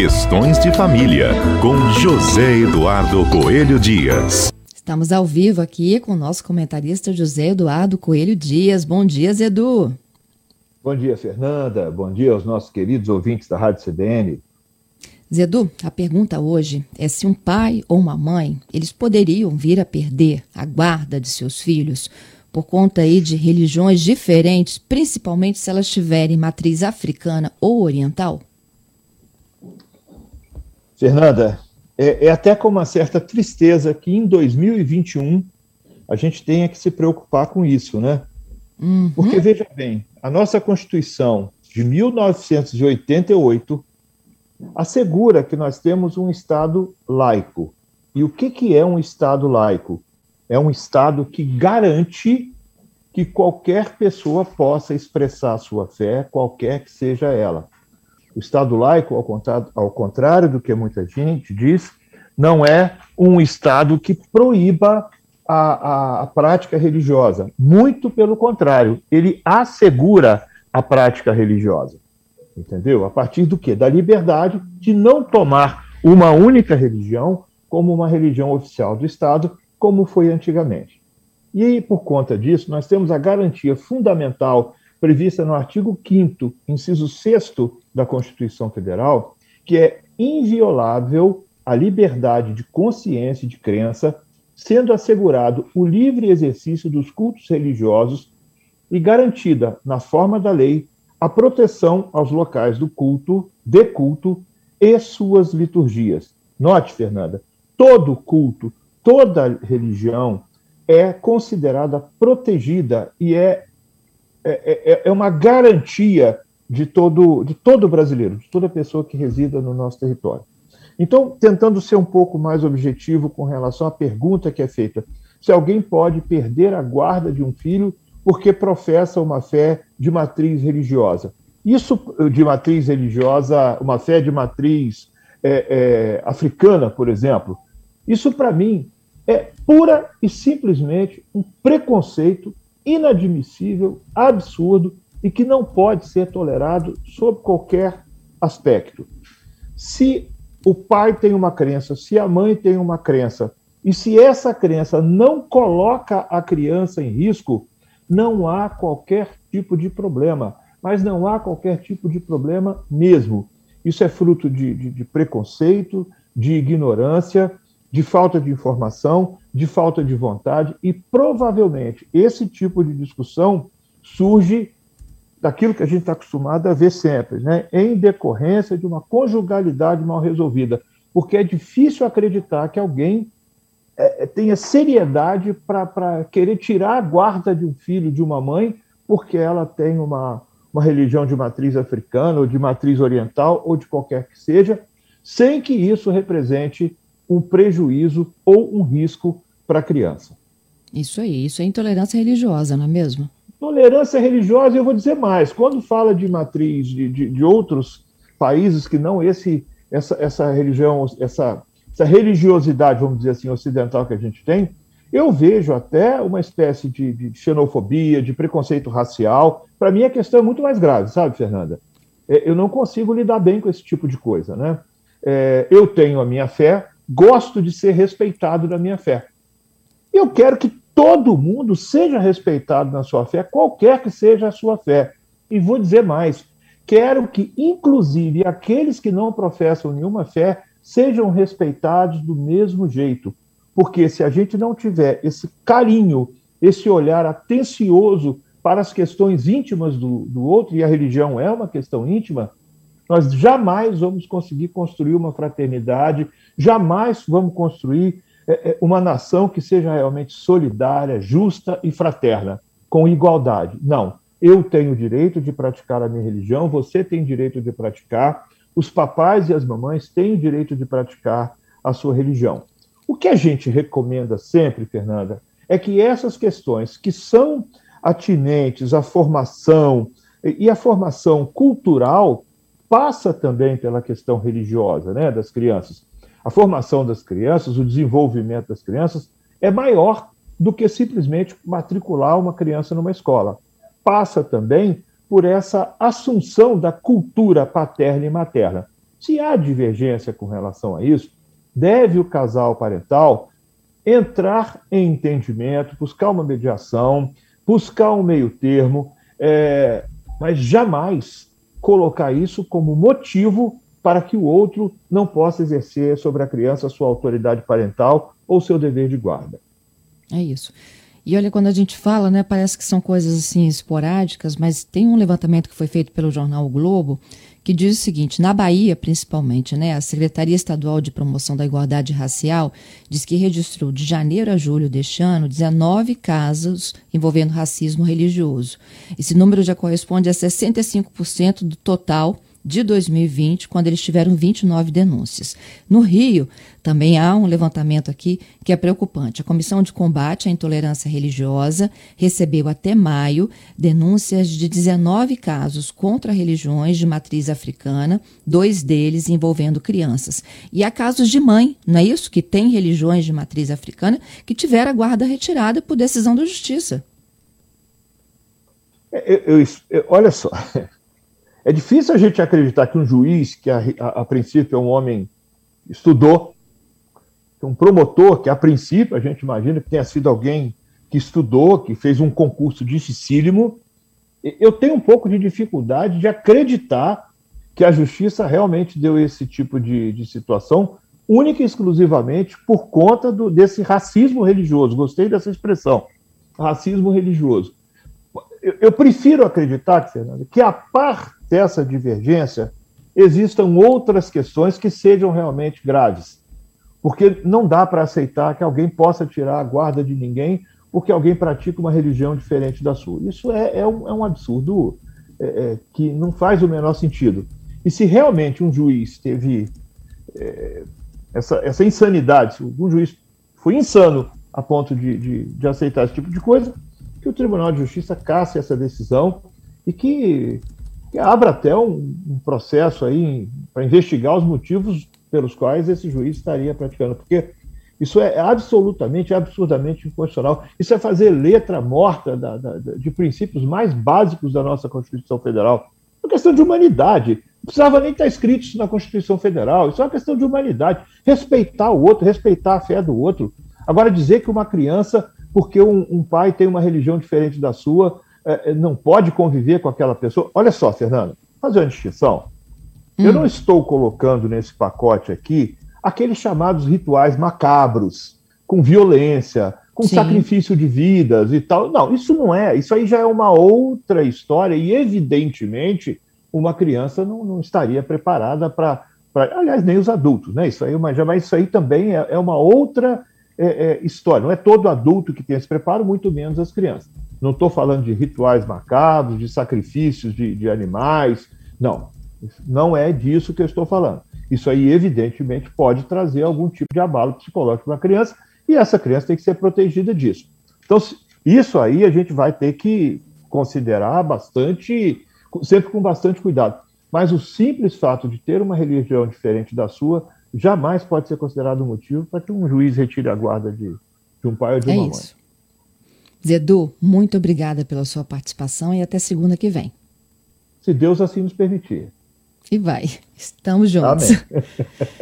Questões de Família, com José Eduardo Coelho Dias. Estamos ao vivo aqui com o nosso comentarista José Eduardo Coelho Dias. Bom dia, Edu. Bom dia, Fernanda. Bom dia aos nossos queridos ouvintes da Rádio CBN. Zedu, a pergunta hoje é se um pai ou uma mãe, eles poderiam vir a perder a guarda de seus filhos por conta aí de religiões diferentes, principalmente se elas tiverem matriz africana ou oriental? Fernanda, é, é até com uma certa tristeza que em 2021 a gente tenha que se preocupar com isso, né? Uhum. Porque, veja bem, a nossa Constituição de 1988 assegura que nós temos um Estado laico. E o que, que é um Estado laico? É um Estado que garante que qualquer pessoa possa expressar sua fé, qualquer que seja ela. O Estado laico, ao contrário, do que muita gente diz, não é um Estado que proíba a, a, a, prática religiosa. Muito pelo contrário, ele assegura a prática religiosa. Entendeu? A partir do quê? Da liberdade de não tomar uma única religião como uma religião oficial do Estado, como foi antigamente. E por conta disso, nós temos a garantia fundamental prevista no artigo 5 inciso 6 da Constituição Federal, que é inviolável a liberdade de consciência e de crença, sendo assegurado o livre exercício dos cultos religiosos e garantida, na forma da lei, a proteção aos locais do culto, de culto e suas liturgias. Note, Fernanda, todo culto, toda religião é considerada protegida e é, é, é, é uma garantia de todo, de todo brasileiro, de toda pessoa que resida no nosso território. Então, tentando ser um pouco mais objetivo com relação à pergunta que é feita, se alguém pode perder a guarda de um filho porque professa uma fé de matriz religiosa. Isso de matriz religiosa, uma fé de matriz é, é, africana, por exemplo, isso para mim é pura e simplesmente um preconceito inadmissível, absurdo e que não pode ser tolerado sob qualquer aspecto. Se o pai tem uma crença, se a mãe tem uma crença, e se essa crença não coloca a criança em risco, não há qualquer tipo de problema, mas não há qualquer tipo de problema mesmo. Isso é fruto de, de, de preconceito, de ignorância, de falta de informação, de falta de vontade, e provavelmente esse tipo de discussão surge daquilo que a gente está acostumado a ver sempre, né? em decorrência de uma conjugalidade mal resolvida, porque é difícil acreditar que alguém é, é, tenha seriedade para querer tirar a guarda de um filho, de uma mãe, porque ela tem uma, uma religião de matriz africana, ou de matriz oriental, ou de qualquer que seja, sem que isso represente um prejuízo ou um risco para a criança. Isso aí, isso é intolerância religiosa, não é mesmo? Tolerância religiosa, eu vou dizer mais, quando fala de matriz de, de, de outros países que não esse, essa, essa religião, essa essa religiosidade, vamos dizer assim, ocidental que a gente tem, eu vejo até uma espécie de, de xenofobia, de preconceito racial. Para mim, a questão é muito mais grave, sabe, Fernanda? É, eu não consigo lidar bem com esse tipo de coisa, né? É, eu tenho a minha fé, gosto de ser respeitado na minha fé. Eu quero que todo mundo seja respeitado na sua fé, qualquer que seja a sua fé. E vou dizer mais: quero que, inclusive, aqueles que não professam nenhuma fé sejam respeitados do mesmo jeito. Porque se a gente não tiver esse carinho, esse olhar atencioso para as questões íntimas do, do outro, e a religião é uma questão íntima, nós jamais vamos conseguir construir uma fraternidade, jamais vamos construir é, é, uma nação que seja realmente solidária, justa e fraterna, com igualdade. Não. Eu tenho o direito de praticar a minha religião, você tem direito de praticar, os papais e as mamães têm o direito de praticar a sua religião. O que a gente recomenda sempre, Fernanda, é que essas questões que são atinentes à formação e a formação cultural passa também pela questão religiosa, né, das crianças. A formação das crianças, o desenvolvimento das crianças é maior do que simplesmente matricular uma criança numa escola. Passa também por essa assunção da cultura paterna e materna. Se há divergência com relação a isso, deve o casal parental entrar em entendimento, buscar uma mediação, buscar um meio termo, é, mas jamais colocar isso como motivo para que o outro não possa exercer sobre a criança sua autoridade parental ou seu dever de guarda. É isso. E olha, quando a gente fala, né, parece que são coisas assim esporádicas, mas tem um levantamento que foi feito pelo jornal o Globo que diz o seguinte: na Bahia, principalmente, né, a Secretaria Estadual de Promoção da Igualdade Racial diz que registrou de janeiro a julho deste ano 19 casos envolvendo racismo religioso. Esse número já corresponde a 65% do total de 2020, quando eles tiveram 29 denúncias. No Rio, também há um levantamento aqui que é preocupante. A Comissão de Combate à Intolerância Religiosa recebeu até maio denúncias de 19 casos contra religiões de matriz africana, dois deles envolvendo crianças. E há casos de mãe, não é isso? Que tem religiões de matriz africana que tiveram a guarda retirada por decisão da justiça. Eu, eu, eu, olha só, é difícil a gente acreditar que um juiz, que a, a, a princípio é um homem estudou, um promotor, que a princípio a gente imagina que tenha sido alguém que estudou, que fez um concurso dificílimo, eu tenho um pouco de dificuldade de acreditar que a justiça realmente deu esse tipo de, de situação, única e exclusivamente por conta do, desse racismo religioso. Gostei dessa expressão, racismo religioso. Eu, eu prefiro acreditar, Fernando, que a par dessa divergência, existam outras questões que sejam realmente graves. Porque não dá para aceitar que alguém possa tirar a guarda de ninguém porque alguém pratica uma religião diferente da sua. Isso é, é, um, é um, absurdo é, é, que não faz o menor sentido. E se realmente um juiz teve é, essa, essa insanidade, se um juiz foi insano a ponto de, de, de aceitar esse tipo de coisa, que o Tribunal de Justiça casse essa decisão e que que abra até um, um processo aí para investigar os motivos pelos quais esse juiz estaria praticando, porque isso é absolutamente, absurdamente inconstitucional. Isso é fazer letra morta da, da, de princípios mais básicos da nossa Constituição Federal. É uma questão de humanidade. Não precisava nem estar escrito isso na Constituição Federal. Isso é uma questão de humanidade. Respeitar o outro, respeitar a fé do outro. Agora, dizer que uma criança, porque um, um pai tem uma religião diferente da sua, não pode conviver com aquela pessoa. Olha só, Fernando, fazer uma distinção. Hum. Eu não estou colocando nesse pacote aqui aqueles chamados rituais macabros, com violência, com Sim. sacrifício de vidas e tal. Não, isso não é. Isso aí já é uma outra história e, evidentemente, uma criança não, não estaria preparada para. Aliás, nem os adultos, né? Isso aí, mas, mas isso aí também é, é uma outra é, é, história. Não é todo adulto que tem esse preparo, muito menos as crianças. Não estou falando de rituais macabros, de sacrifícios de, de animais. Não, não é disso que eu estou falando. Isso aí, evidentemente, pode trazer algum tipo de abalo psicológico para a criança e essa criança tem que ser protegida disso. Então, isso aí a gente vai ter que considerar bastante, sempre com bastante cuidado. Mas o simples fato de ter uma religião diferente da sua jamais pode ser considerado um motivo para que um juiz retire a guarda de, de um pai ou de uma é mãe. Zedu, muito obrigada pela sua participação e até segunda que vem. Se Deus assim nos permitir. E vai. Estamos juntos. Amém.